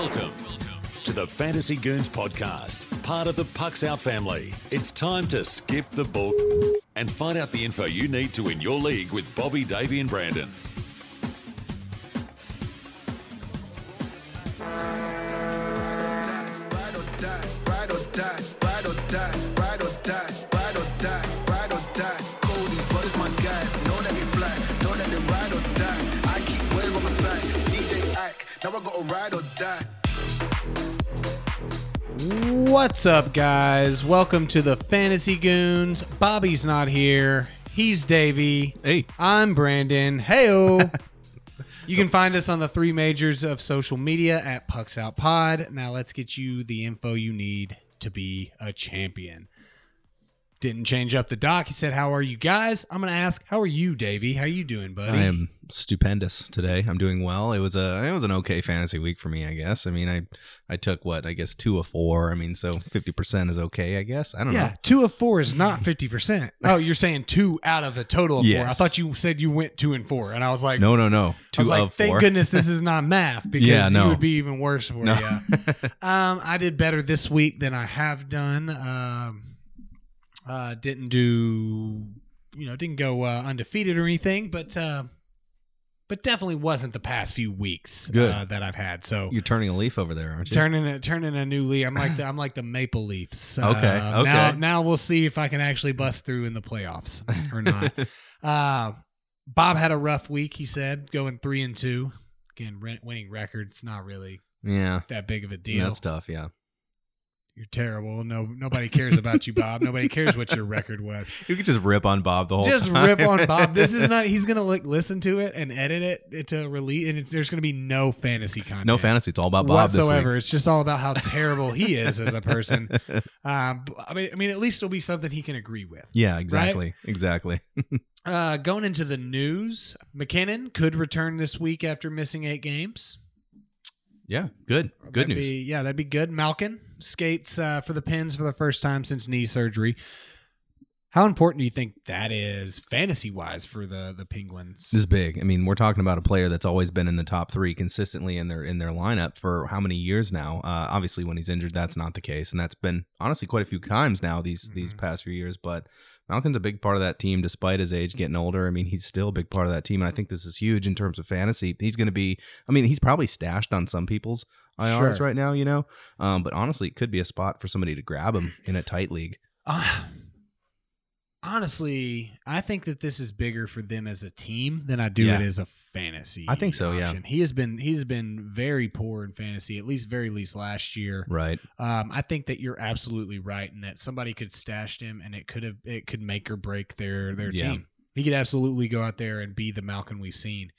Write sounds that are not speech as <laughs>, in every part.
Welcome to the Fantasy Goons podcast, part of the Pucks Out family. It's time to skip the book and find out the info you need to win your league with Bobby, Davey, and Brandon. What's up, guys? Welcome to the Fantasy Goons. Bobby's not here. He's Davey. Hey. I'm Brandon. Heyo. <laughs> you can find us on the three majors of social media at Pucks Out Pod. Now let's get you the info you need to be a champion. Didn't change up the doc. He said, "How are you guys?" I'm gonna ask, "How are you, Davey? How you doing, buddy?" I am stupendous today. I'm doing well. It was a it was an okay fantasy week for me, I guess. I mean, I I took what I guess two of four. I mean, so fifty percent is okay, I guess. I don't Yeah, know. two of four is not fifty percent. Oh, you're saying two out of a total of four. I thought you said you went two and four, and I was like, No, no, no. I Two was like, of thank four. goodness this is not math <laughs> because Yeah, it no. would be even worse for No. you. <laughs> um, I did better this week than I have done. Um, uh, didn't do, you know, didn't go uh, undefeated or anything, but uh, but definitely wasn't the past few weeks Good. Uh, that I've had. So You're turning a leaf over there, aren't you? turning a, turning a new leaf. I'm like the, I'm like the Maple Leafs. <laughs> Okay, Uh, okay. Now now we'll see if I can actually bust through in the playoffs or not. <laughs> uh, Bob had a rough week. He said going three and two. Again, re- winning records not really yeah. that big of a deal. That's tough, yeah. You're terrible. No nobody cares about you, Bob. Nobody cares what your record was. <laughs> You could just rip on Bob the whole Just time. rip on Bob. <laughs> This is not. He's gonna like listen to it and edit it to release, and it's, there's gonna be no fantasy content. No fantasy. It's all about Bob whatsoever. It's just all about how terrible he is as a person. <laughs> Um, I mean, I mean, at least it'll be something he can agree with. Yeah, exactly. Exactly. Uh, going into the news, MacKinnon could return this week after missing eight games. Yeah, good. Good That'd news. Be, yeah, that'd be good. Malkin skates uh, for the Pins for the first time since knee surgery. How important do you think that is fantasy wise for the the Penguins? This is big. I mean, we're talking about a player that's always been in the top three consistently in their in their lineup for how many years now? Uh, obviously, when he's injured, that's not the case, and that's been honestly quite a few times now these these Mhm. past few years. But Malkin's a big part of that team, despite his age getting older. I mean, he's still a big part of that team, and I think this is huge in terms of fantasy. He's going to be. I mean, he's probably stashed on some people's IRs Sure. right now, you know. Um, but honestly, it could be a spot for somebody to grab him in a tight league. Uh, <sighs> honestly, I think that this is bigger for them as a team than I do Yeah. it as a fantasy. I think so, yeah. He has been he's been very poor in fantasy, at least very least last year. Right. Um, I think that you're absolutely right in that somebody could stash him and it could have it could make or break their their Yeah. team. He could absolutely go out there and be the Malkin we've seen.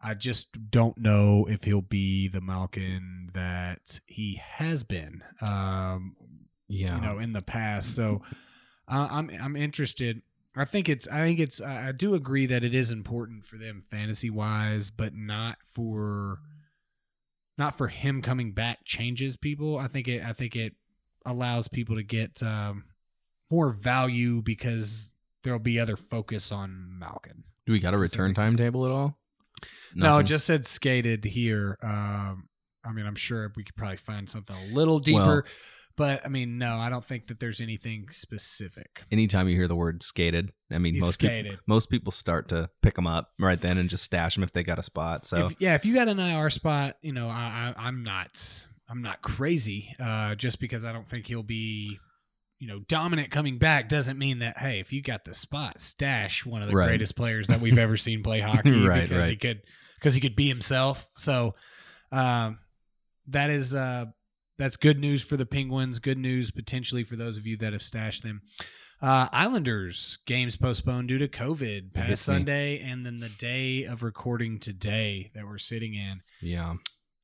I just don't know if he'll be the Malkin that he has been. Um, Yeah. you know in the past so uh, i'm i'm interested i think it's i think it's i I do agree that it is important for them fantasy wise but not for not for him coming back changes people i think it i think it allows people to get um more value because there'll be other focus on malkin Do we got a return timetable at all? No Nothing? it just said skated here um i mean i'm sure we could probably find something a little deeper Well- but i mean no i don't think that there's anything specific anytime you hear the word skated, I mean He's most skated. people most people start to pick them up right then and just stash them if they got a spot. So if, yeah, if you got an IR spot, you know, I, I, I'm not, I'm not crazy. Uh, just because I don't think he'll be, you know, dominant coming back doesn't mean that. Hey, if you got the spot, stash one of the Right. greatest players that we've ever seen play <laughs> hockey Right, because he could, because he could be himself. So, um, that is uh, that's good news for the Penguins. Good news potentially for those of you that have stashed them. Uh, Islanders games postponed due to COVID past hits me. Sunday, and then the day of recording today that we're sitting in. yeah,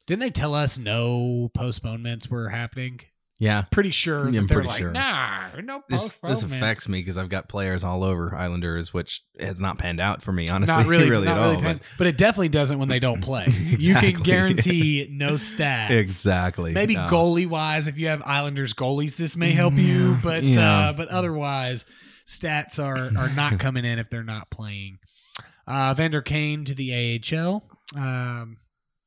Didn't they tell us no postponements were happening? Yeah. Pretty sure. Yeah, I'm pretty like, sure. Nah, no This this affects me because I've got players all over Islanders, which has not panned out for me honestly, Not <laughs> really, really not at really all. but- but it definitely doesn't when they don't <laughs> play. You can guarantee <laughs> no stats. exactly. Maybe No. goalie wise, if you have Islanders goalies, this may help you. But yeah. uh, but otherwise, stats are are not coming in if they're not playing. Uh, Vander Kane to the AHL. Um,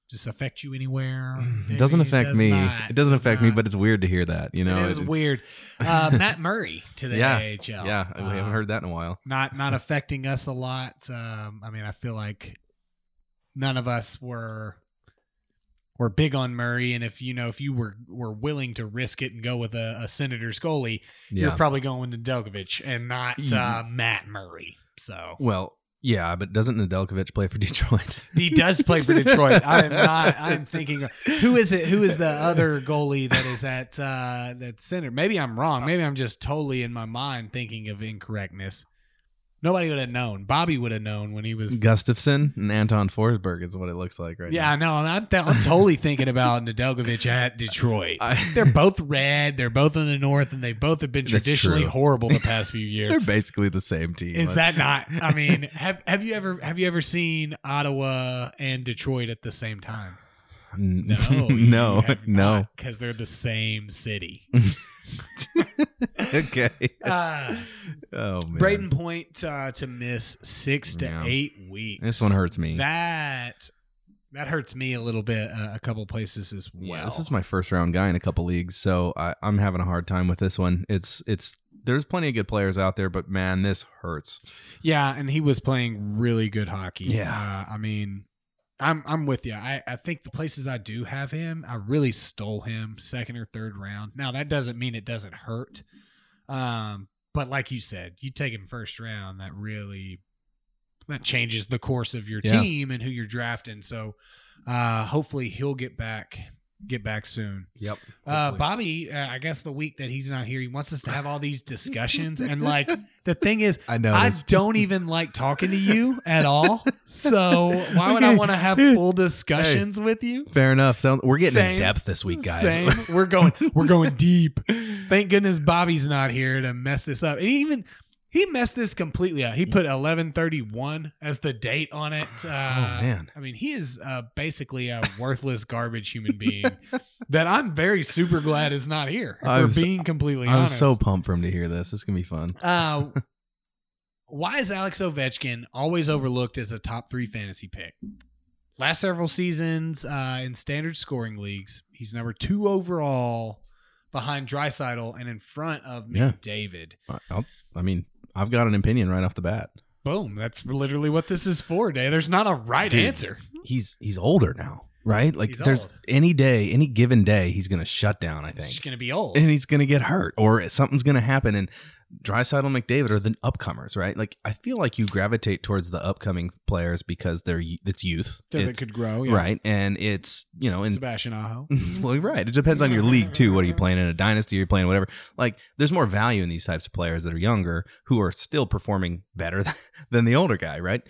Does this affect you anywhere? <laughs> It doesn't affect does me. not. It doesn't Does affect me, but it's weird to hear that. You know, it is It- weird. <laughs> Uh, Matt Murray to the yeah, AHL. yeah. We haven't Uh, heard that in a while. not not <laughs> affecting us a lot. Um, I mean, I feel like none of us were were big on Murray, and if you know if you were were willing to risk it and go with a, a Senators goalie, you're probably going to Delkovich and not uh, Matt Murray. So Well, yeah, but doesn't Nedeljkovic play for <laughs> Detroit? he does play for Detroit. I am not. I'm <laughs> thinking who is it? Who is the other goalie that is at uh, that center? Maybe I'm wrong. Maybe I'm just totally in my mind thinking of incorrectness. Nobody would have known. Bobby would have known when he was Gustavsson and Anton Forsberg is what it looks like right Yeah, now. Know. I'm, th- I'm totally thinking about Nedeljkovic at Detroit. I- they're both red. They're both in the north, and they both have been That's traditionally true. horrible the <laughs> past few years. They're basically the same team. Is that not? I <laughs> mean, have have you ever have you ever seen Ottawa and Detroit at the same time? No, <laughs> no, no. because they're the same city. <laughs> okay. Uh, oh man, Brayden Point uh, to miss six to Yeah. eight weeks. this one hurts me. That that hurts me a little bit. Uh, a couple places as well. Yeah, this is my first round guy in a couple leagues, so I, I'm having a hard time with this one. It's it's there's plenty of good players out there, but man, this hurts. Yeah, and he was playing really good hockey. Yeah. uh, I mean, I'm I'm with you. I I think the places I do have him, I really stole him second or third round. Now that doesn't mean it doesn't hurt. Um, but like you said, you take him first round, that really that changes the course of your Yeah. team and who you're drafting. So, uh, hopefully he'll get back get back soon. Yep. Uh, Bobby, uh, I guess the week that he's not here, he wants us to have all these discussions. and <laughs> like the thing is, I know. I don't even like talking to you at all. <laughs> So why would I want to have full discussions with you? Fair enough. Sound, we're getting Same. in depth this week, guys. Same. We're going. We're going <laughs> deep. Thank goodness Bobby's not here to mess this up. And even he messed this completely up. He put eleven thirty one as the date on it. <sighs> Uh, Oh, man. I mean, he is uh, basically a worthless garbage human being that I'm very super glad is not here. If I'm being completely I'm honest. so pumped for him to hear this. This is gonna be fun. Uh, why is Alex Ovechkin always overlooked as a top three fantasy pick? Last several seasons uh, in standard scoring leagues, he's number two overall behind Draisaitl and in front of Yeah. McDavid. I, I mean, I've got an opinion right off the bat. Boom. That's literally what this is for, Day. There's not a right Dude, answer. He's he's older now, right? Like He's there's old. any day, any given day, he's gonna shut down. I think. going to be old. and he's going to get hurt or something's going to happen. And Draisaitl and McDavid are the upcomers, right? Like I feel like you gravitate towards the upcoming players because they're it's youth, Because it could grow. Yeah. right? And it's you know, and Sebastian Aho. <laughs> well, you're right. It depends on your league too. What are you playing in a dynasty? You're playing whatever. Like there's more value in these types of players that are younger who are still performing better <laughs> than the older guy, right?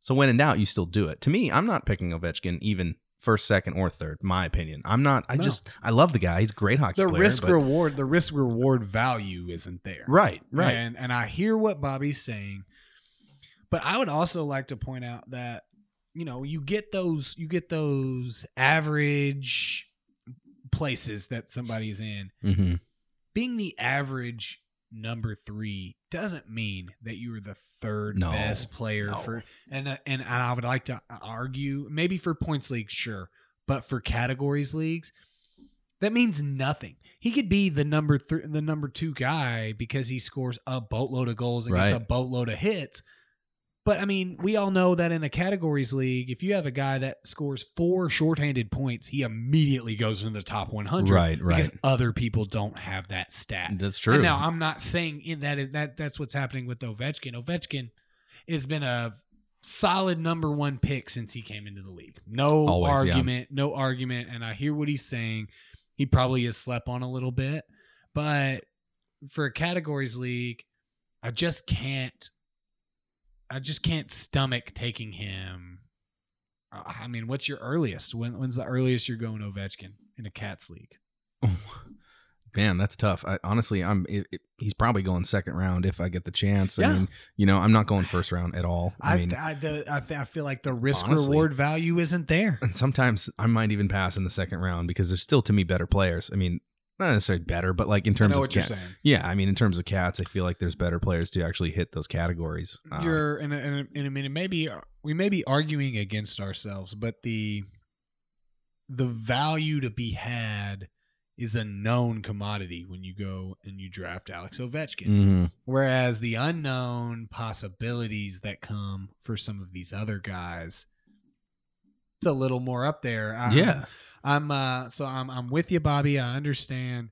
So when in doubt, you still do it. To me, I'm not picking Ovechkin even first, second, or third. My opinion. I'm not. I No. just I love the guy. He's a great hockey The player. risk but- reward, the risk reward value isn't there. Right, right. And and I hear what Bobby's saying, but I would also like to point out that you know you get those you get those average places that somebody's in. hmm Being the average number three doesn't mean that you are the third No, best player no. for and uh, and I would like to argue maybe for points leagues sure but for categories leagues that means nothing. He could be the number three, the number two guy because he scores a boatload of goals and gets a boatload of hits. But I mean, we all know that in a categories league, if you have a guy that scores four shorthanded points, he immediately goes in the top 100. Right, right. Because other people don't have that stat. That's true. And now I'm not saying in that is that that's what's happening with Ovechkin. Ovechkin has been a solid number one pick since he came into the league. No Always, yeah. argument, no argument. And I hear what he's saying. He probably has slept on a little bit, but for a categories league, I just can't. I just can't stomach taking him. Uh, I mean, what's your earliest? When, when's the earliest you're going Ovechkin in a cats league? <laughs> Man, that's tough. I, honestly, I'm. It, it- he's probably going second round if I get the chance. I Yeah. mean, you know, I'm not going first round at all. I, I mean, I, the, I, th- I feel like the risk honestly- reward value isn't there. and sometimes I might even pass in the second round because there's still to me better players. I mean, not necessarily better, but like in I terms know of what you're saying. yeah, I mean, in terms of cats, I feel like there's better players to actually hit those categories. Um, You're and and and I mean, it may be we may be arguing against ourselves, but the the value to be had is a known commodity when you go and you draft Alex Ovechkin. hmm Whereas the unknown possibilities that come for some of these other guys, it's a little more up there. I- Yeah. I'm uh so I'm I'm with you, Bobby. I understand,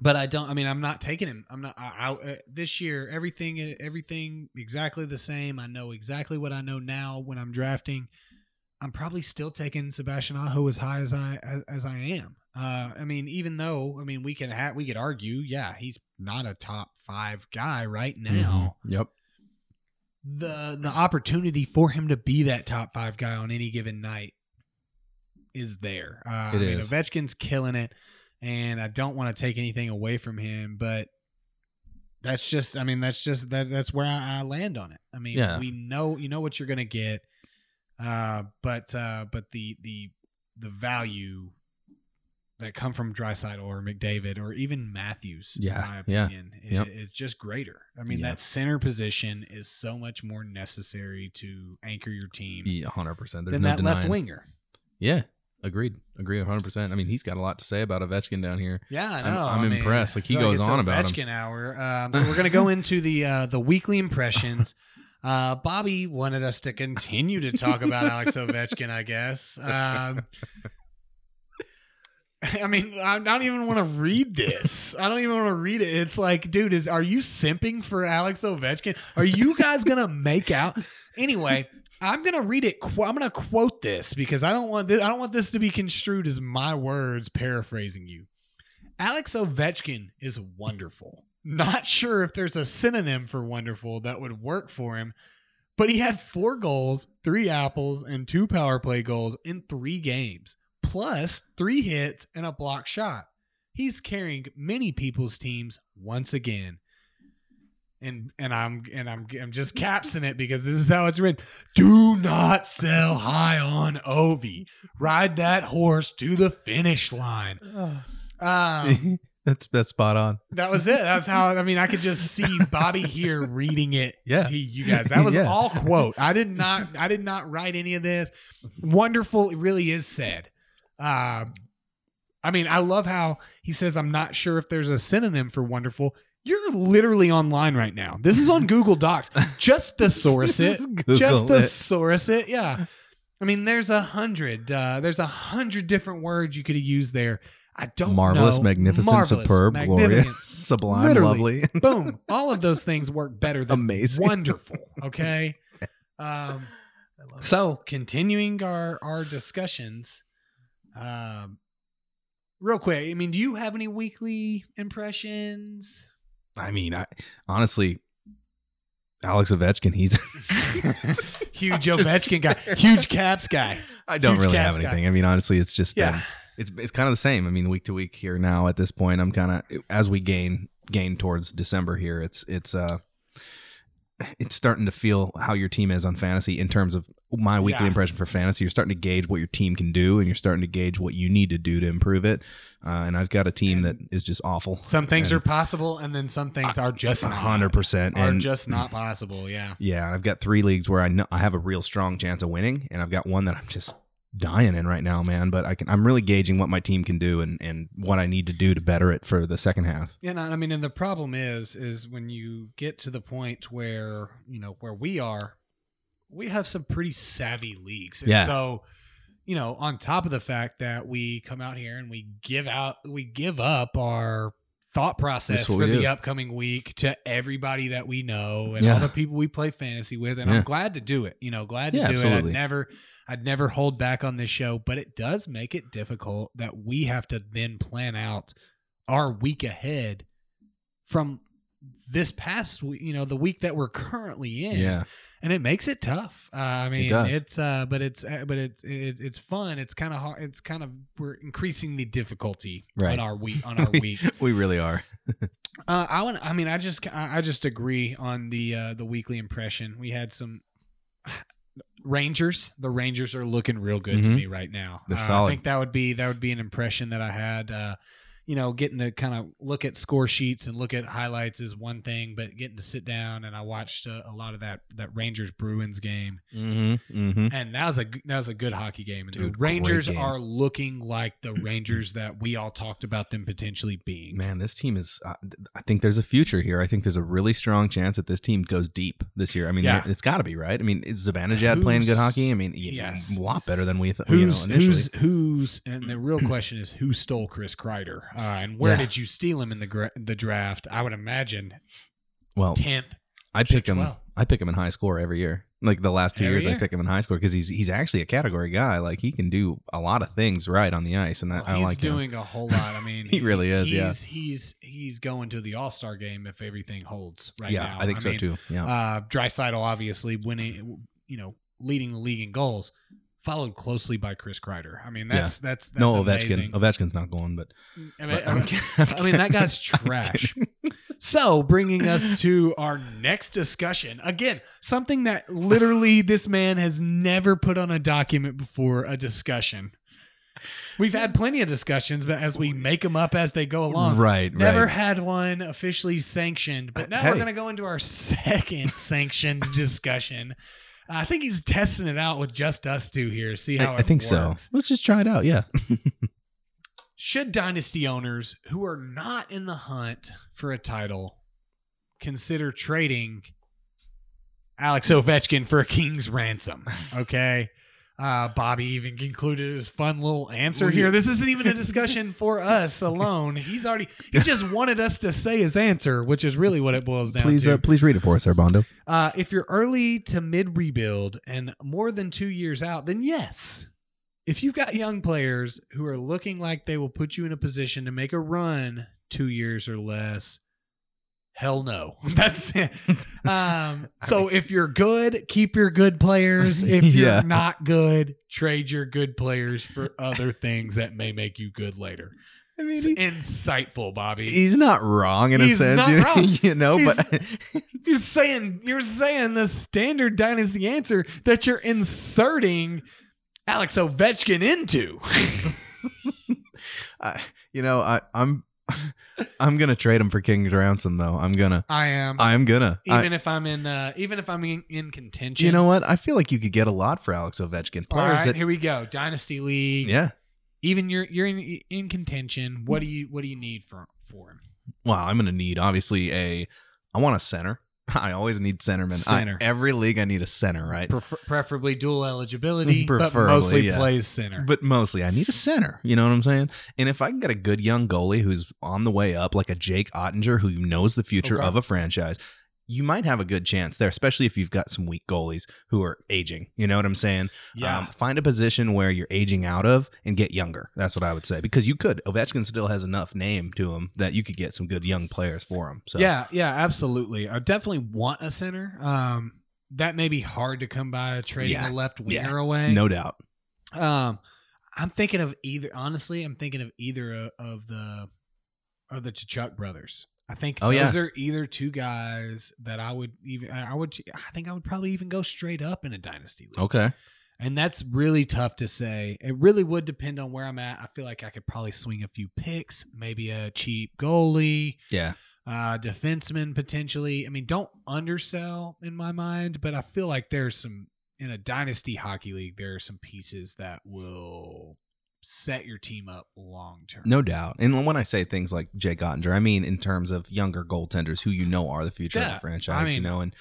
but I don't. I mean, I'm not taking him. I'm not. I, I, uh, this year, everything everything exactly the same. I know exactly what I know now when I'm drafting. I'm probably still taking Sebastian Aho as high as I as, as I am. Uh, I mean, even though I mean we can ha- we could argue, yeah, he's not a top five guy right now Mhm. Yep. the the opportunity for him to be that top five guy on any given night is there. Uh, It I mean, is. Ovechkin's killing it, and I don't want to take anything away from him, but that's just. I mean, that's just that. That's where I, I land on it. I mean, Yeah. we know you know what you're gonna get, uh, but uh, but the the the value that come from Draisaitl or McDavid or even Matthews, Yeah, in my yeah, opinion, i- yep. is just greater. I mean, Yeah. that center position is so much more necessary to anchor your team Yeah, hundred percent. There's than no that denying. left winger. Yeah, agreed. Agree, hundred percent. I mean, he's got a lot to say about Ovechkin down here. Yeah, I I'm- I'm I mean, impressed. Like, he goes it's on about him. Ovechkin hour. Um, so we're gonna go into the uh, the weekly impressions. Uh, Bobby wanted us to continue to talk about <laughs> Alex Ovechkin. I guess. Um, <laughs> I mean, I don't even want to read this. I don't even want to read it. It's like, dude, is are you simping for Alex Ovechkin? Are you guys gonna make out? Anyway, I'm gonna read it. I'm gonna quote this because I don't want this, I don't want this to be construed as my words paraphrasing you. Alex Ovechkin is wonderful. Not sure if there's a synonym for wonderful that would work for him, but he had four goals, three apples, and two power play goals in three games, plus three hits and a block shot. He's carrying many people's teams once again. And and I'm and I'm I'm just capsing it because this is how it's written. Do not sell high on Ovi. Ride that horse to the finish line. Um, <laughs> that's that's spot on. that was it. That's how I mean I could just see Bobby here reading it <laughs> Yeah. to you guys. That was Yeah. all quote. I did not I did not write any of this. Wonderful it really is said. Uh, I mean, I love how he says I'm not sure if there's a synonym for wonderful. You're literally online right now. This is on <laughs> Google Docs. Just thesaurus it. Just Google Just it. thesaurus it. Yeah. I mean, there's a hundred. Uh, there's a hundred different words you could have used there. I don't know. Marvelous, know. magnificent, Marvelous, superb, magnificent. glorious, <laughs> sublime, Literally. lovely. Boom. <laughs> All of those things work better than Amazing. wonderful. Okay. Um, so continuing our our discussions, um, real quick. I mean, do you have any weekly impressions? I mean, I honestly, Alex Ovechkin, he's. <laughs> <laughs> Huge Ovechkin guy, <laughs> huge Caps guy. I don't Huge really have guy. anything. I mean, honestly, it's just Yeah. been it's it's kind of the same. I mean, week to week here now at this point, I'm kind of as we gain gain towards December here, it's it's uh it's starting to feel how your team is on fantasy in terms of my weekly Yeah. impression for fantasy. You're starting to gauge what your team can do, and you're starting to gauge what you need to do to improve it. Uh, and I've got a team that is just awful. Some things And are possible, and then some things are just hundred percent, Are and just not possible. Yeah. yeah, I've got three leagues where I know I have a real strong chance of winning, and I've got one that I'm just dying in right now, man. But I can I'm really gauging what my team can do and and what I need to do to better it for the second half. Yeah, no, I mean, and the problem is, is when you get to the point where you know where we are, we have some pretty savvy leagues. And Yeah. So, you know, on top of the fact that we come out here and we give out, we give up our thought process for the do. upcoming week to everybody that we know and Yeah. all the people we play fantasy with, and Yeah. I'm glad to do it. You know, glad to do it. absolutely. I'd never. I'd never hold back on this show, but it does make it difficult that we have to then plan out our week ahead from this past week, you know, the week that we're currently in. Yeah, And it makes it tough. Uh, I mean, does. it's, uh, but it's, uh, but it's, it, it's fun. It's kind of hard. It's kind of, we're increasing the difficulty Right. <laughs> on our week, on our week. we really are. Uh, I want. I mean, I just. I I just agree on the uh, the weekly impression. We had some Rangers. The Rangers are looking real good to Mhm. me right now. Uh, I think that would be that would be an impression that I had. Uh, you know, getting to kind of look at score sheets and look at highlights is one thing, but getting to sit down and I watched a, a lot of that that Rangers Bruins game, Mm-hmm. Mm-hmm. and that was a that was a good hockey game. And Dude, Rangers game. are looking like the Rangers that we all talked about them potentially being. Man, this team is. Uh, I think there's a future here. I think there's a really strong chance that this team goes deep this year. I mean, Yeah. it's got to be right. I mean, is Zibanejad playing good hockey? I mean, Yes. a lot better than we thought. You know, initially. who's who's and the real question is who stole Chris Kreider uh, and where Yeah. did you steal him in the gra- the draft? I would imagine well, tenth. I pick him. well. I pick him in high score every year. Like the last two Every years, I pick him in high score because he's he's actually a category guy. Like he can do a lot of things right on the ice, and I, Well, I he's like him. doing a whole lot. I mean, <laughs> He really is, yeah. He's he's he's going to the All Star game if everything holds right yeah, now. I think so mean, too. Yeah, Uh, Draisaitl obviously winning, you know, leading the league in goals, followed closely by Chris Kreider. I mean, that's that's that's no amazing. Ovechkin. Ovechkin's not going, but, I mean, but I'm I kidding, <laughs> I'm I mean, that guy's <laughs> trash. So, bringing us to our next discussion. Again, something that literally this man has never put on a document before a discussion. We've had plenty of discussions, but as we make them up as they go along, Right, Never right. had one officially sanctioned, but uh, now Hey. we're going to go into our <laughs> second sanctioned discussion. I think he's testing it out with just us two here. See how I, it I think so. Let's just try it out. Yeah. <laughs> Should dynasty owners who are not in the hunt for a title consider trading Alex Ovechkin for a king's ransom? <laughs> Okay. Uh, Bobby even concluded his fun little answer here. This isn't even a discussion for <laughs> us alone. He's already he just wanted us to say his answer, which is really what it boils down please, to. uh, please read it for us, Armando. Uh, if you're early to mid rebuild and more than two years out, then yes. If you've got young players who are looking like they will put you in a position to make a run two years or less, hell no. <laughs> That's it. Um, <laughs> so if you're good, keep your good players. If <laughs> you're Yeah. not good, trade your good players for other things that may make you good later. I mean, It's insightful, Bobby. he's not wrong in He's a sense, you, wrong. you know. But You're saying you're saying the standard dynasty answer that you're inserting Alex Ovechkin into. I, you know, I, I'm, <laughs> I'm gonna trade him for King's ransom, though. I'm gonna, I am. I'm gonna. I- even if I'm in uh even if I'm in, in contention. you know what? I feel like you could get a lot for Alex Ovechkin. All Players right, that, here we go. Dynasty league. yeah. Even you're you're in in contention. What do you what do you need for for him? Well, I'm gonna need obviously a. I want a center. <laughs> I always need centermen. I- Center. every league, I need a center, right? Prefer- preferably dual eligibility, but mostly yeah. plays center. But mostly, I need a center. You know what I'm saying? And if I can get a good young goalie who's on the way up, like a Jake Oettinger who knows the future Okay. of a franchise, you might have a good chance there, especially if you've got some weak goalies who are aging. You know what I'm saying? Yeah. Um, find a position where you're aging out of and get younger. That's what I would say because you could. Ovechkin still has enough name to him that you could get some good young players for him. So Yeah, yeah, absolutely. I definitely want a center. Um, that may be hard to come by trading Yeah, a left winger yeah, away. no doubt. Um, I'm thinking of either. Honestly, I'm thinking of either o- of the of the Chuck brothers. I think Oh, those yeah. are either two guys that I would even. I would. I think I would probably even go straight up in a dynasty league. Okay. And that's really tough to say. It really would depend on where I'm at. I feel like I could probably swing a few picks, maybe a cheap goalie Yeah. uh defenseman potentially. I mean, don't undersell in my mind, but I feel like there's some in a dynasty hockey league, there are some pieces that will set your team up long term. No doubt. And when I say things like Jake Oettinger, I mean in terms of younger goaltenders who you know are the future of the franchise. I mean- you know, and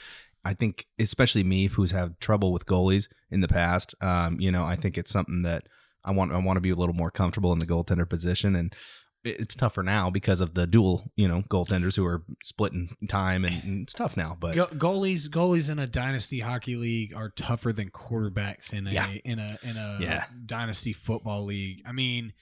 I think especially me, who's had trouble with goalies in the past, um, you know, I think it's something that I want. I want to be a little more comfortable in the goaltender position, and it's tougher now because of the dual, you know, goaltenders who are splitting time, and, and it's tough now. But Go- goalies goalies in a dynasty hockey league are tougher than quarterbacks in a Yeah. in a in a Yeah. dynasty football league. I mean,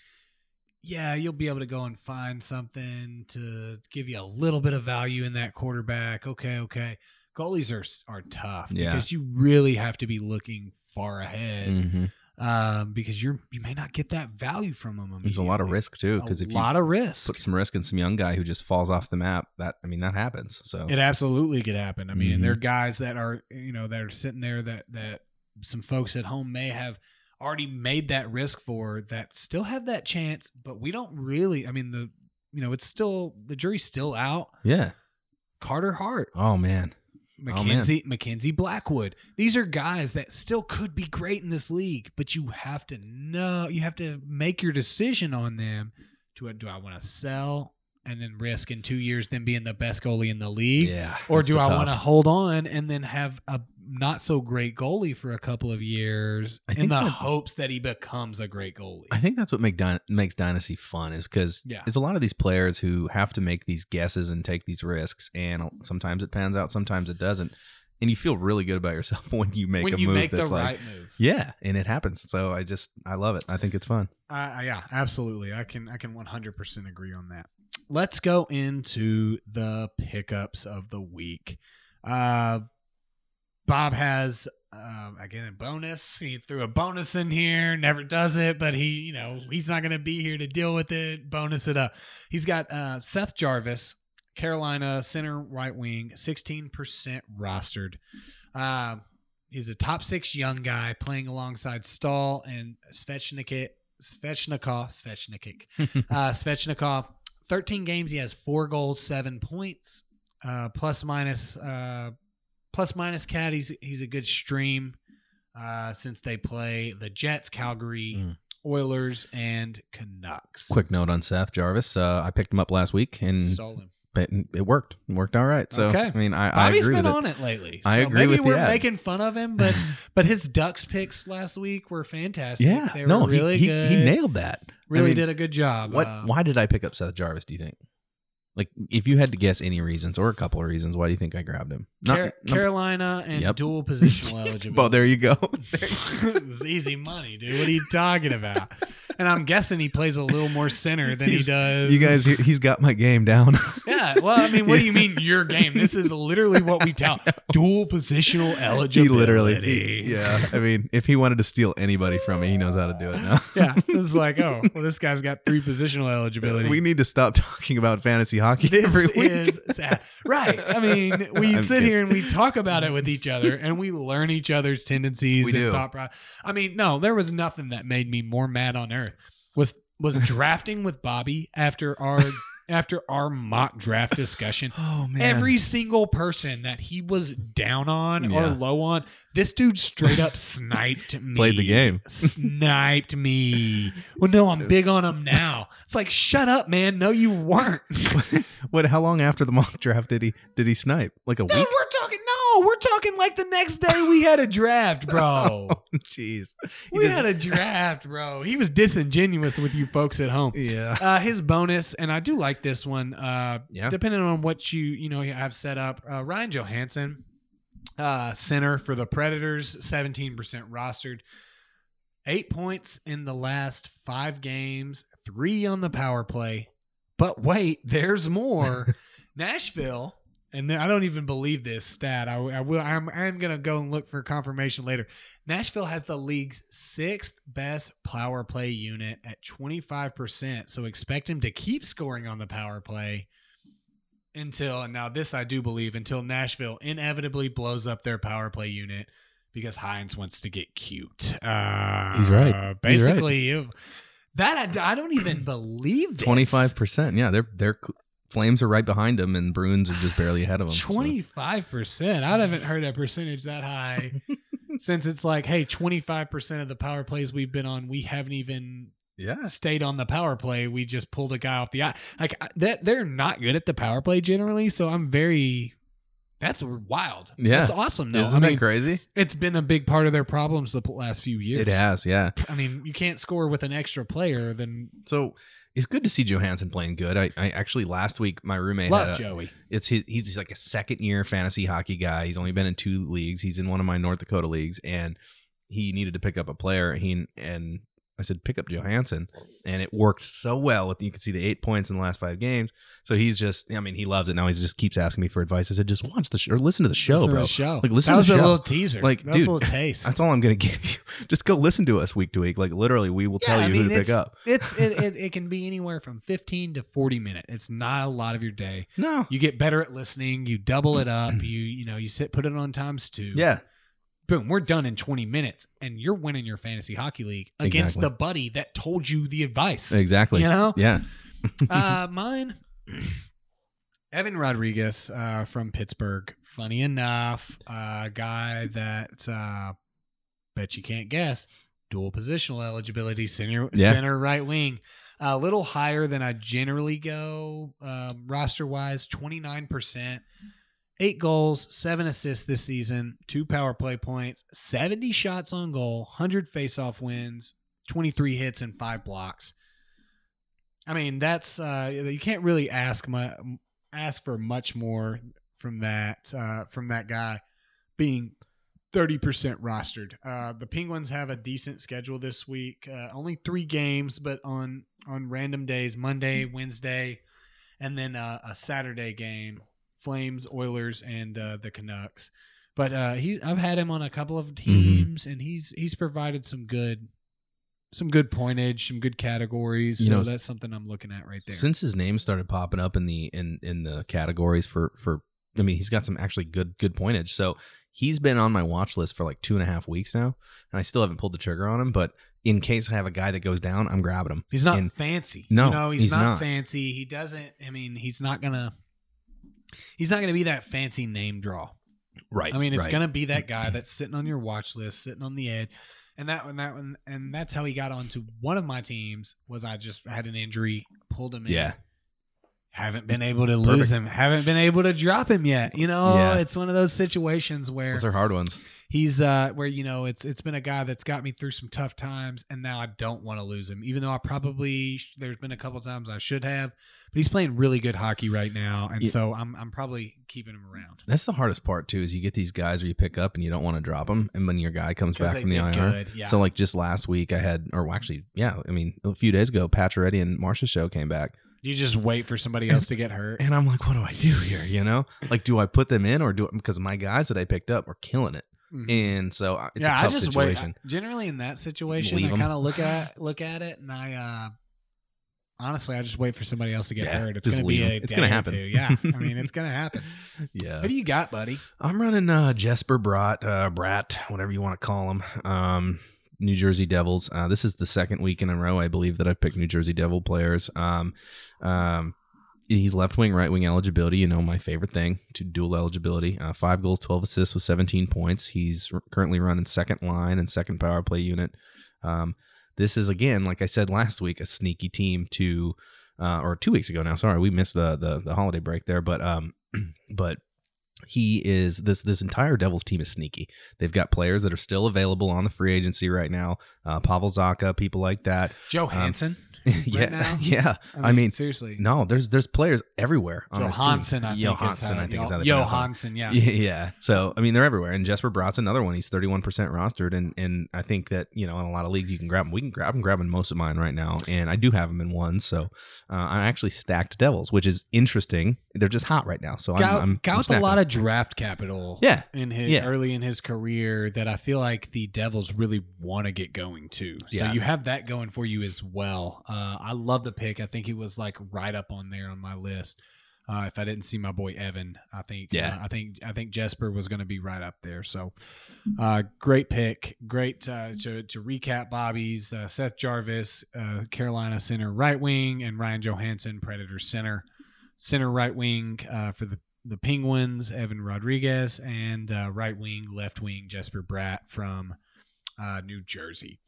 yeah, you'll be able to go and find something to give you a little bit of value in that quarterback. Okay, okay. Goalies are are tough Yeah. because you really have to be looking far ahead Mhm. Um, because you're you may not get that value from them. there's a lot of risk too, because if you lot of risk. put some risk in some young guy who just falls off the map, that I mean that happens. So It absolutely could happen. I mean, Mhm. there are guys that are you know that are sitting there that that some folks at home may have already made that risk for that still have that chance, but we don't really. I mean, the you know, it's still the jury's still out. Yeah. Carter Hart, Oh man. Oh. Mackenzie, Mackenzie Blackwood. These are guys that still could be great in this league, but you have to know, you have to make your decision on them. Do I, do I want to sell and then risk in two years them being the best goalie in the league? Yeah. Or do I want to hold on and then have a not so great goalie for a couple of years I in the that- hopes that he becomes a great goalie? I think that's what make Dy- makes Dynasty fun is because Yeah. it's a lot of these players who have to make these guesses and take these risks, and sometimes it pans out, sometimes it doesn't, and you feel really good about yourself <laughs> when you make when a you move make the that's like, right move. yeah, and it happens. So I just I love it. I think it's fun. Uh, yeah, absolutely. I can I can 100% agree on that. Let's go into the pickups of the week. Uh, Bob has uh, again a bonus. He threw a bonus in here. Never does it, but he you know he's not going to be here to deal with it. Bonus it up. He's got uh, Seth Jarvis, Carolina center right wing, 16% rostered. Uh, he's a top six young guy playing alongside Staal and Svechnikov. Svechnikov, Svechnikov, <laughs> uh, Svechnikov. 13 games, he has four goals, seven points, uh, plus minus, uh, plus minus cat. He's he's a good stream uh, since they play the Jets, Calgary, Mm. Oilers, and Canucks. Quick note on Seth Jarvis. Uh, I picked him up last week, and him. it, it worked. It worked all right. So Okay. I mean, I, I Bobby's agree been with it. on it lately. I so agree maybe with we're ad. making fun of him, but <laughs> but his Ducks picks last week were fantastic. Yeah, they no, really he, he he nailed that. I Really mean, did a good job. What? Uh, why did I pick up Seth Jarvis? Do you think? Like, if you had to guess any reasons or a couple of reasons, why do you think I grabbed him? Not- Car- not- Carolina and Yep. dual positional eligibility. <laughs> Well, there you go. <laughs> it was easy money, dude. What are you talking about? <laughs> And I'm guessing he plays a little more center than He's- he does. you guys, he- he's got my game down. <laughs> Yeah. Well, I mean, what do you mean your game? This is literally what we tell. <laughs> Dual positional eligibility. he literally, he- yeah. I mean, if he wanted to steal anybody from me, he knows how to do it now. <laughs> Yeah. It's like, oh, well, this guy's got three positional eligibility. We need to stop talking about fantasy hockey this every week. is sad. Right. I mean, we I'm sit kidding. here and we talk about it with each other and we learn each other's tendencies We and do. thought pro- I mean, no, there was nothing that made me more mad on earth. Was was drafting with Bobby after our after our mock draft discussion. <gasps> oh man, Every single person that he was down on or low on, this dude straight up sniped <laughs> me. played the game. Sniped me. Well, no, I'm big on him now. It's like, shut up, man. No, you weren't. <laughs> what? How long after the mock draft did he did he snipe? Like a Dude, week? we're talking no, we're talking like the next day we had a draft, bro. <laughs> Oh, Jeez. He we just- had a draft, bro. He was disingenuous with you folks at home. yeah. Uh, his bonus, and I do like this one. Uh, Yeah. depending on what you you know have set up, uh, Ryan Johansen, uh, center for the Predators, seventeen percent rostered, eight points in the last five games, three on the power play. But wait, there's more. <laughs> Nashville, and then I don't even believe this stat. I, I will. I'm. I'm gonna go and look for confirmation later. Nashville has the league's sixth best power play unit at 25%. So expect him to keep scoring on the power play until, and now this I do believe, until Nashville inevitably blows up their power play unit because Hynes wants to get cute. Uh, He's right. He's right. Basically, that I, I don't even believe. Twenty five percent. Yeah, they're they're Flames are right behind them, and Bruins are just barely ahead of them. Twenty five percent. I haven't heard a percentage that high <laughs> since it's like, hey, twenty five percent of the power plays we've been on, we haven't even yeah. stayed on the power play. We just pulled a guy off the eye. Like that, they're not good at the power play generally. So I'm very. That's wild. Yeah. that's awesome. Though Isn't I mean, that crazy? it's been a big part of their problems the last few years. It has, yeah. I mean, you can't score with an extra player. Then So it's good to see Johansen playing good. I, I actually last week my roommate love had a, Joey. it's his, he's like a second year fantasy hockey guy. He's only been in two leagues. He's in one of my North Dakota leagues, and he needed to pick up a player. He and I said pick up Johansen, and it worked so well. With, You can see the eight points in the last five games. So he's just, I mean, he loves it now. He just keeps asking me for advice. I said just watch the show or listen to the show, Listen to bro. the show. Like listen that to was the a show. little teaser. Like, that was dude, a little taste. That's all I'm gonna <laughs> give you. Just go listen to us week to week. Like literally, we will tell Yeah, I you mean, who to pick up. It's it, <laughs> it, it can be anywhere from 15 to 40 minutes. It's not a lot of your day. No, You get better at listening. You double it up. You you know you sit put it on times two. yeah, boom, we're done in 20 minutes, and you're winning your fantasy hockey league against Exactly. the buddy that told you the advice. exactly. You know? yeah. <laughs> uh, mine, <clears throat> Evan Rodrigues uh, from Pittsburgh. Funny enough, a guy that uh, bet you can't guess dual positional eligibility, center, Yeah. center, right wing. A little higher than I generally go um, roster wise, twenty nine percent. Eight goals, seven assists this season, two power play points, 70 shots on goal, 100 faceoff wins, 23 hits, and five blocks. I mean, that's uh, you can't really ask my ask for much more from that uh, from that guy being thirty percent rostered. Uh, the Penguins have a decent schedule this week. Uh, only three games, but on on random days: Monday, Wednesday, and then uh, a Saturday game. Flames, Oilers, and uh, the Canucks. But uh, he, I've had him on a couple of teams, and he's he's provided some good, some good pointage, some good categories. You so know, that's something I'm looking at right there. Since his name started popping up in the in in the categories for for I mean he's got some actually good good pointage. So he's been on my watch list for like two and a half weeks now, and I still haven't pulled the trigger on him. But in case I have a guy that goes down, I'm grabbing him. He's not And- fancy. No, you know, he's, he's not, not. fancy. He doesn't. I mean, he's not gonna. He's not gonna be that fancy name draw. right. I mean, it's right. gonna be that guy that's sitting on your watch list, sitting on the edge, and that one, that one, and that's how he got onto one of my teams. Was I just had an injury, pulled him in. yeah. Haven't been able to lose him. Haven't been able to drop him yet. You know, Yeah. it's one of those situations where Those are hard ones. he's uh where you know it's it's been a guy that's got me through some tough times and now I don't want to lose him even though I probably sh- there's been a couple times I should have but he's playing really good hockey right now and Yeah. so I'm I'm probably keeping him around That's the hardest part too. Is you get these guys where you pick up and you don't want to drop them, and when your guy comes back from the IR. yeah. So like just last week, I had, or actually, yeah, I mean, a few days ago, Pacioretty and Marchessault came back, you just wait for somebody else to get hurt and I'm like, what do I do here? You know, like, do I put them in or do it because my guys that I picked up are killing it, Mhm. and so uh, it's yeah a tough I just situation. wait generally in that situation Leave I kind of look at <laughs> look at it and I uh honestly I just wait for somebody else to get Yeah, hurt it's gonna be a It's gonna happen. yeah I mean it's <laughs> gonna happen yeah, who do you got buddy I'm running uh, Jesper Bratt, uh, Bratt, whatever you want to call him. Um, New Jersey Devils. Uh, this is the second week in a row, I believe, that I've picked New Jersey Devil players. Um, um, he's left wing, right wing eligibility. You know, my favorite thing to dual eligibility. Uh, five goals, 12 assists with 17 points. He's r- currently running second line and second power play unit. Um, this is, again, like I said last week, a sneaky team to. Uh, or two weeks ago now. Sorry, we missed the the, the holiday break there, but um, <clears throat> but he is this this entire Devils team is sneaky. They've got players that are still available on the free agency right now. Uh, Pavel Zacha, people like that. Joe Hansen <laughs> yeah, now? <laughs> yeah. I mean, seriously no, there's there's players everywhere on. Johansson, I Johansson, I think is how they Yo- pronounce him. Johansson, yeah. Yeah, <laughs> yeah. So I mean, they're everywhere. And Jesper Bratt's another one. He's 31 percent rostered, and and I think that you know in a lot of leagues you can grab him. We can grab him, grabbing most of mine right now, and I do have him in one. So uh, I actually stacked Devils, which is interesting. They're just hot right now. So I'm, Got, I'm, I'm a lot of draft capital. Yeah. in his Yeah. early in his career that I feel like the Devils really want to get going too. So Yeah. you have that going for you as well. Uh, I love the pick. I think he was like right up on there on my list. Uh, if I didn't see my boy Evan, I think Yeah. uh, I think I think Jesper was going to be right up there. So uh, great pick. Great uh, to to recap Bobby's uh, Seth Jarvis, uh, Carolina center right wing, and Ryan Johansen Predator center center right wing uh, for the the Penguins, Evan Rodrigues, and uh, right wing, left wing, Jesper Bratt from uh, New Jersey.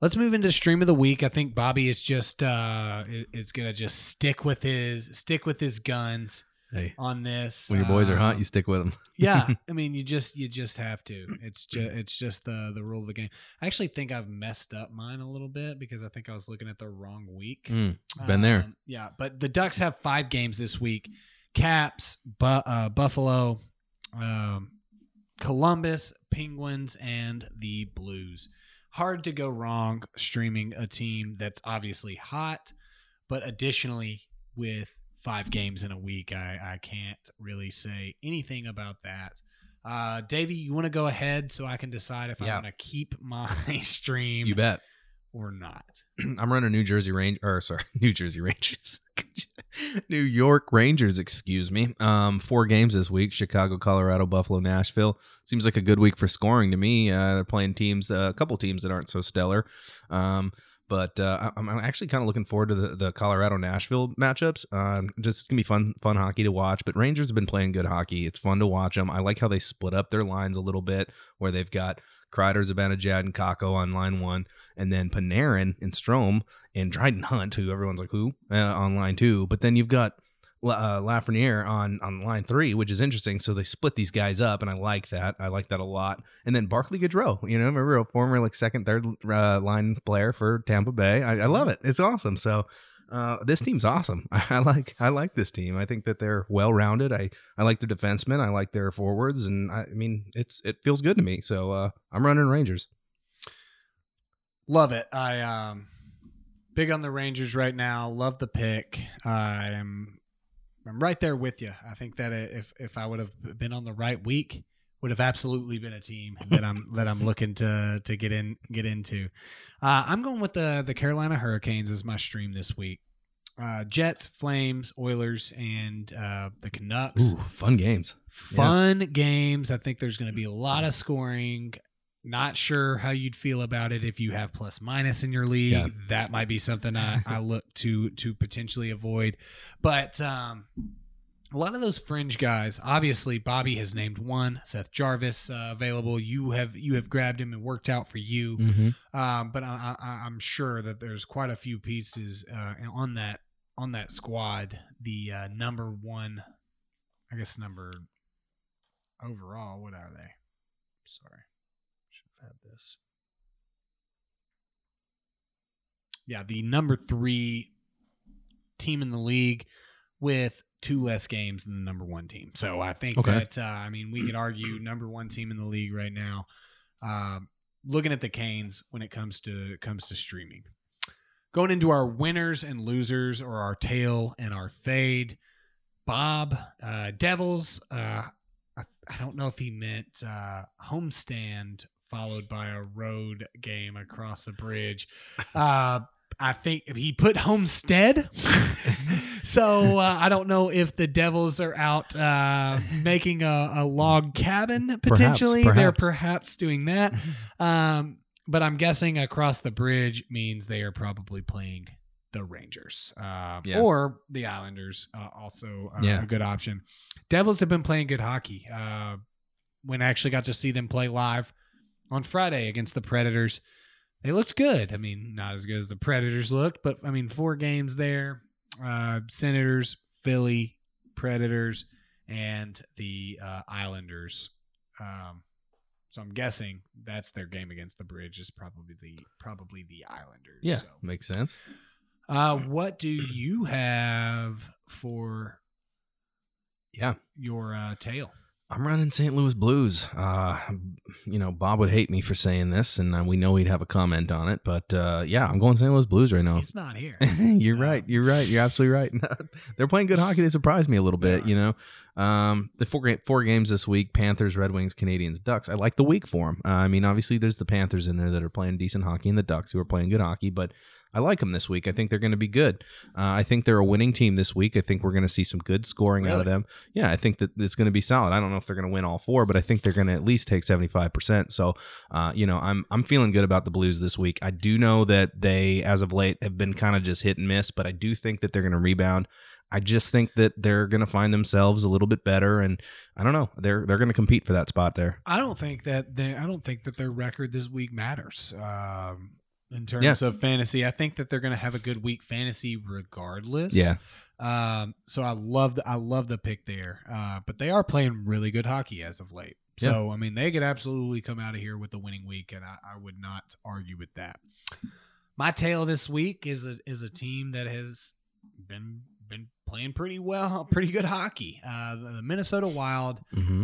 Let's move into stream of the week. I think Bobby is just uh, is gonna just stick with his stick with his guns Hey, on this. when your boys are hot, Um, you stick with them. <laughs> yeah, I mean, you just you just have to. It's just it's just the the rule of the game. I actually think I've messed up mine a little bit because I think I was looking at the wrong week. Mm, been there. Um, yeah, but the Ducks have five games this week: Caps, Bu- uh, Buffalo, um, Columbus, Penguins, and the Blues. Hard to go wrong streaming a team that's obviously hot, but additionally with five games in a week, I, I can't really say anything about that. Uh, Davey, you want to go ahead so I can decide if I want to keep <laughs> my stream You bet. or not. <clears throat> I'm running New Jersey Range or sorry, <laughs> New Jersey Rangers. <laughs> <laughs> New York Rangers, excuse me. Um, four games this week: Chicago, Colorado, Buffalo, Nashville. Seems like a good week for scoring to me. Uh, they're playing teams, uh, a couple teams that aren't so stellar. Um, But uh, I'm actually kind of looking forward to the, the Colorado Nashville matchups. Um, just it's gonna be fun fun hockey to watch. But Rangers have been playing good hockey. It's fun to watch them. I like how they split up their lines a little bit, where they've got Kreider, Zibanejad, and Kakko on line one, and then Panarin and Strome and Dryden Hunt, who everyone's like who uh, on line two. But then you've got uh, Lafreniere on on line three, which is interesting. So they split these guys up, and I like that. I like that a lot. And then Barclay Goodrow, you know, remember a former like second, third uh, line player for Tampa Bay. I, I love it. It's awesome. So uh, this team's awesome. <laughs> I, like I like this team. I think that they're well rounded. I I like their defensemen. I like their forwards, and I, I mean it's it feels good to me. So uh, I'm running Rangers. Love it. I um big on the Rangers right now. Love the pick. I am I'm right there with you. I think that if if I would have been on the right week, would have absolutely been a team that I'm that I'm looking to to get in get into. Uh, I'm going with the the Carolina Hurricanes as my stream this week. Uh, Jets, Flames, Oilers, and uh, the Canucks. Ooh, fun games. Fun games. I think there's going to be a lot of scoring. Not sure how you'd feel about it if you have plus minus in your league. Yeah. That might be something I, I <laughs> look to to potentially avoid. But um, a lot of those fringe guys, obviously, Bobby has named one. Seth Jarvis uh, available. You have you have grabbed him and worked out for you. Mm-hmm. Um, but I, I, I'm sure that there's quite a few pieces uh, on that on that squad. The uh, number one, I guess number overall. What are they? Sorry, had this. Yeah, the number three team in the league with two less games than the number one team. So I think Okay. that uh, I mean we could argue <clears throat> number one team in the league right now. Um, looking at the Canes when it comes to comes to streaming. Going into our winners and losers, or our tail and our fade. Bob uh, Devils. Uh, I, I don't know if he meant uh, homestand followed by a road game across a bridge. <laughs> Uh, I think he put homestead. <laughs> so uh, I don't know if the Devils are out uh, making a, a log cabin potentially. They're perhaps. perhaps doing that. <laughs> Um, but I'm guessing across the bridge means they are probably playing the Rangers uh, Yeah. or the Islanders. Uh, also, uh, Yeah. a good option. Devils have been playing good hockey. Uh, when I actually got to see them play live on Friday against the Predators, they looked good. I mean, not as good as the Predators looked, but I mean, four games there: uh, Senators, Philly, Predators, and the uh, Islanders. Um, so I'm guessing that's their game against the Bridge is probably the probably the Islanders. Yeah, So. makes sense. Uh, what do you have for Yeah. your uh, tail? I'm running St. Louis Blues. Uh, you know, Bob would hate me for saying this, and uh, we know he'd have a comment on it. But uh, yeah, I'm going St. Louis Blues right now. He's not here. <laughs> you're So- right. You're right. You're absolutely right. <laughs> They're playing good hockey. They surprised me a little bit. You know, um, the four four games this week: Panthers, Red Wings, Canadiens, Ducks. I like the week for them. Uh, I mean, obviously, there's the Panthers in there that are playing decent hockey, and the Ducks who are playing good hockey. But I like them this week. I think they're going to be good. Uh, I think they're a winning team this week. I think we're going to see some good scoring out of them. Yeah, I think that it's going to be solid. I don't know if they're going to win all four, but I think they're going to at least take seventy five percent. So, uh, you know, I'm I'm feeling good about the Blues this week. I do know that they, as of late, have been kind of just hit and miss, but I do think that they're going to rebound. I just think that they're going to find themselves a little bit better, and I don't know. They're they're going to compete for that spot there. I don't think that they, I don't think that their record this week matters. Um, in terms Yeah. of fantasy, I think that they're going to have a good week fantasy regardless. Yeah. Um, so I love the, I love the pick there. Uh, but they are playing really good hockey as of late. So I mean, they could absolutely come out of here with a winning week, and I, I would not argue with that. My tail this week is a is a team that has been been playing pretty well, <laughs> pretty good hockey. Uh, the the Minnesota Wild Mm-hmm.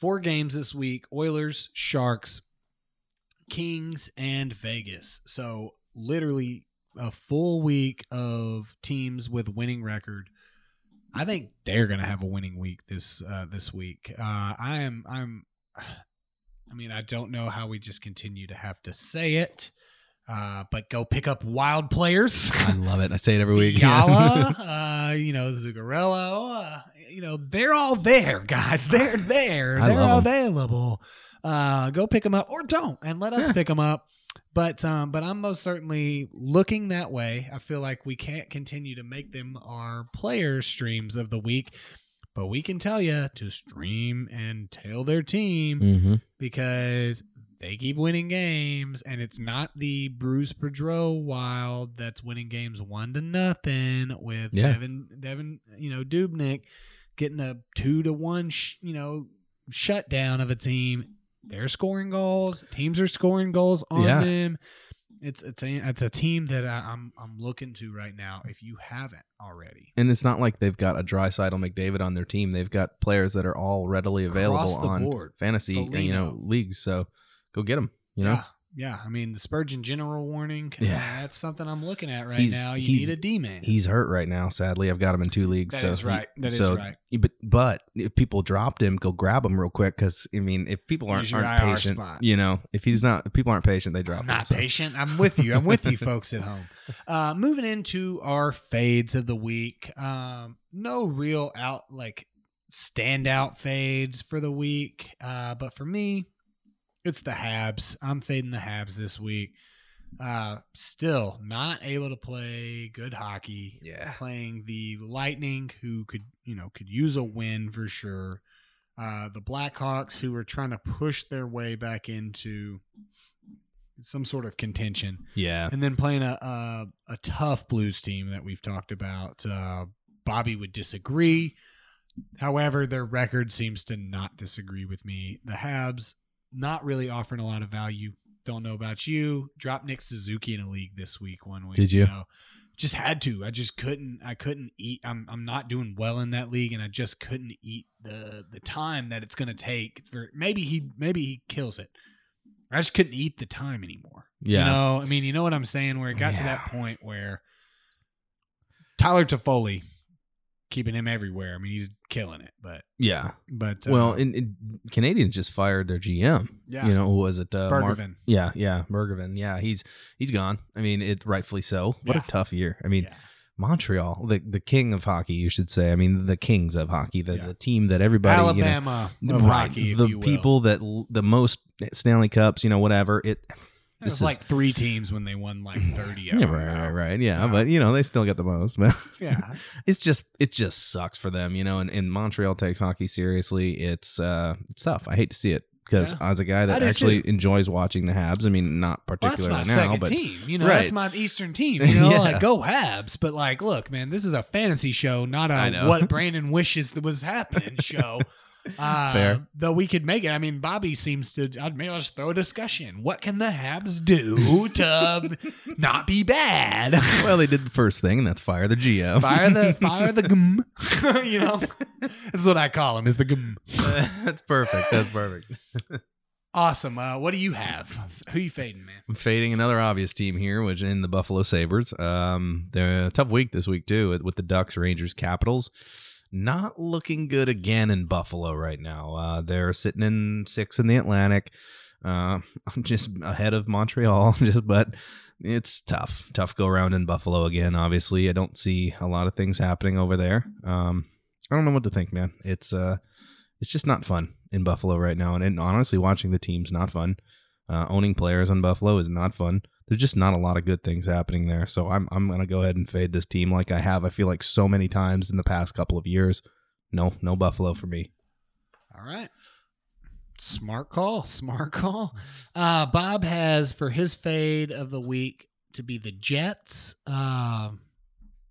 four games this week Oilers, Sharks, Kings, and Vegas. So, literally a full week of teams with winning record. I think they're going to have a winning week this uh, this week. Uh, I am I'm <sighs> I mean, I don't know how we just continue to have to say it. Uh, but go pick up wild players. I love it. I say it every <laughs> week. <laughs> Uh, you know, Zuccarello, uh, you know, they're all there, guys. They're there. I they're love 'em. Uh, go pick them up or don't, and let us Yeah. pick them up. But um, but I'm most certainly looking that way. I feel like we can't continue to make them our player streams of the week, but we can tell you to stream and tail their team Mm-hmm. because they keep winning games, and it's not the Bruce Boudreau Wild that's winning games one to nothing with Yeah. Devan Devan you know Dubnyk getting a two to one sh- you know shutdown of a team. They're scoring goals. Teams are scoring goals on Yeah. them. It's it's a it's a team that I, I'm I'm looking to right now. If you haven't already, And it's not like they've got a Draisaitl McDavid on their team. They've got players that are all readily available on board. fantasy, uh, you know, leagues. So go get them. You know, yeah, yeah. I mean, the Spurgeon general warning. Yeah. that's something I'm looking at right He's- now. You he's- need a D man. he's hurt right now. Sadly, I've got him in two leagues. That so is he- right. That is so, right. But but if people dropped him, go grab him real quick. Because I mean, if people aren't, aren't patient, spot. you know, if he's not, if people aren't patient, they drop I'm him. not so. patient. I'm with you. I'm with you, <laughs> folks at home. Uh, moving into our fades of the week. Um, no real out like standout fades for the week. Uh, but for me, it's the Habs. I'm fading the Habs this week. Uh, still not able to play good hockey. Yeah. Playing the Lightning, who could you know could use a win for sure. Uh, the Blackhawks, who are trying to push their way back into some sort of contention, Yeah. and then playing a a, a tough Blues team that we've talked about. Uh, Bobby would disagree. However, their record seems to not disagree with me. The Habs not really offering a lot of value. Don't know about you. Drop Nick Suzuki in a league this week. One week. Did you? know. just had to. I just couldn't. I couldn't eat. I'm. I'm not doing well in that league, and I just couldn't eat the the time that it's going to take for. Maybe he. Maybe he kills it. I just couldn't eat the time anymore. Yeah. You know, I mean, you know what I'm saying? Where it got to that point where Tyler Toffoli, keeping him everywhere. I mean, he's killing it. But Yeah. but uh, Well, and, and Canadiens just fired their GM. Yeah. You know, who was it? Uh, Marc- Yeah, yeah, Bergevin. Yeah, he's he's gone. I mean, it rightfully so. What Yeah. a tough year. I mean, Yeah. Montreal, the the king of hockey, you should say. I mean, the kings of hockey, the, Yeah. the team that everybody, Alabama you know, right, hockey, the people that the most Stanley Cups, you know, whatever. It It was is- like three teams when they won like <sighs> 30. yeah, right, right, right. Yeah, So- but you know, they still get the most. <laughs> But yeah. it's just it just sucks for them, you know. And, and Montreal takes hockey seriously. It's uh, it's tough. I hate to see it because Yeah. as a guy that actually too. enjoys watching the Habs, I mean, not Well, that's particularly my now, second but team. You know, Right. that's my Eastern team. <laughs> You know, Yeah. like go Habs. But like, look, man, this is a fantasy show, not a what <laughs> Brandon wishes that was happening show. Uh, Fair. Though we could make it. I mean, Bobby seems to. I'd maybe I'll just throw a discussion. What can the Habs do to <laughs> not be bad? well, they did the first thing, and that's fire the GM. fire the <laughs> fire the gum. <laughs> you know, that's what I call him. Is the gum. that's perfect. That's perfect. Awesome. Uh, what do you have? Who you fading, man? I'm fading another obvious team here, which in the Buffalo Sabres. Um, they're a tough week this week too with the Ducks, Rangers, Capitals. Not looking good again in Buffalo right now. Uh, they're sitting in six in the Atlantic, uh, <laughs> just ahead of Montreal. <laughs> Just but it's tough, tough go around in Buffalo again. Obviously, I don't see a lot of things happening over there. Um, I don't know what to think, man. It's uh, it's just not fun in Buffalo right now, and, and honestly, watching the team's not fun. Uh, owning players on Buffalo is not fun. There's just not a lot of good things happening there. So I'm I'm gonna go ahead and fade this team like I have. I feel like so many times in the past couple of years. No, no Buffalo for me. All right. Smart call. <laughs> Smart call. Uh, Bob has for his fade of the week to be the Jets. Uh,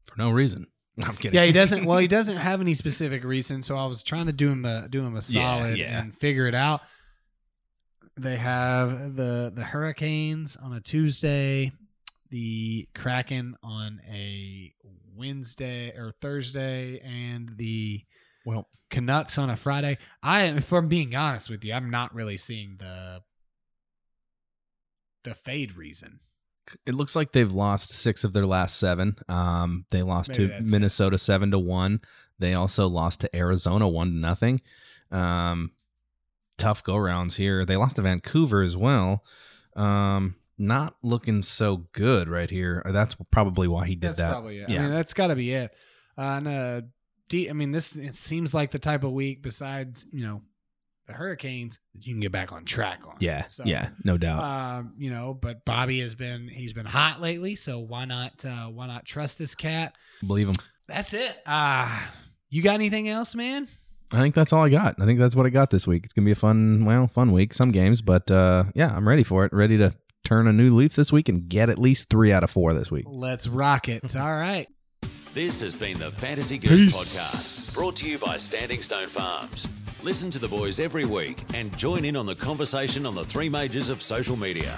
For no reason. <laughs> I'm kidding. yeah, he doesn't. <laughs> Well, he doesn't have any specific reason. So I was trying to do him a do him a Yeah, solid yeah. and figure it out. They have the the Hurricanes on a Tuesday, the Kraken on a Wednesday or Thursday, and the well, Canucks on a Friday. I, if I'm being honest with you, I'm not really seeing the the fade reason. it looks like they've lost six of their last seven. Um, they lost Maybe to that's it. Minnesota seven to one. They also lost to Arizona one to nothing. Um, tough go rounds here. They lost to Vancouver as well. Um, not looking so good right here. That's probably why he did That's that. probably it. Yeah. I mean, that's got to be it. Uh, and uh, D, I mean, this it seems like the type of week. Besides, you know, the Hurricanes that you can get back on track on. Yeah, So, yeah, no doubt. Um, you know, but Bobby has been he's been hot lately, so why not uh why not trust this cat? Believe him. That's it. Uh you got anything else, man? I think that's all I got. I think that's what I got this week. It's gonna be a fun, well, fun week. Some games, but uh, yeah, I'm ready for it. Ready to turn a new leaf this week and get at least three out of four this week. Let's rock it. <laughs> All right. This has been the Fantasy Goons Peace. Podcast, brought to you by Standing Stone Farms. Listen to the boys every week and join in on the conversation on the three majors of social media.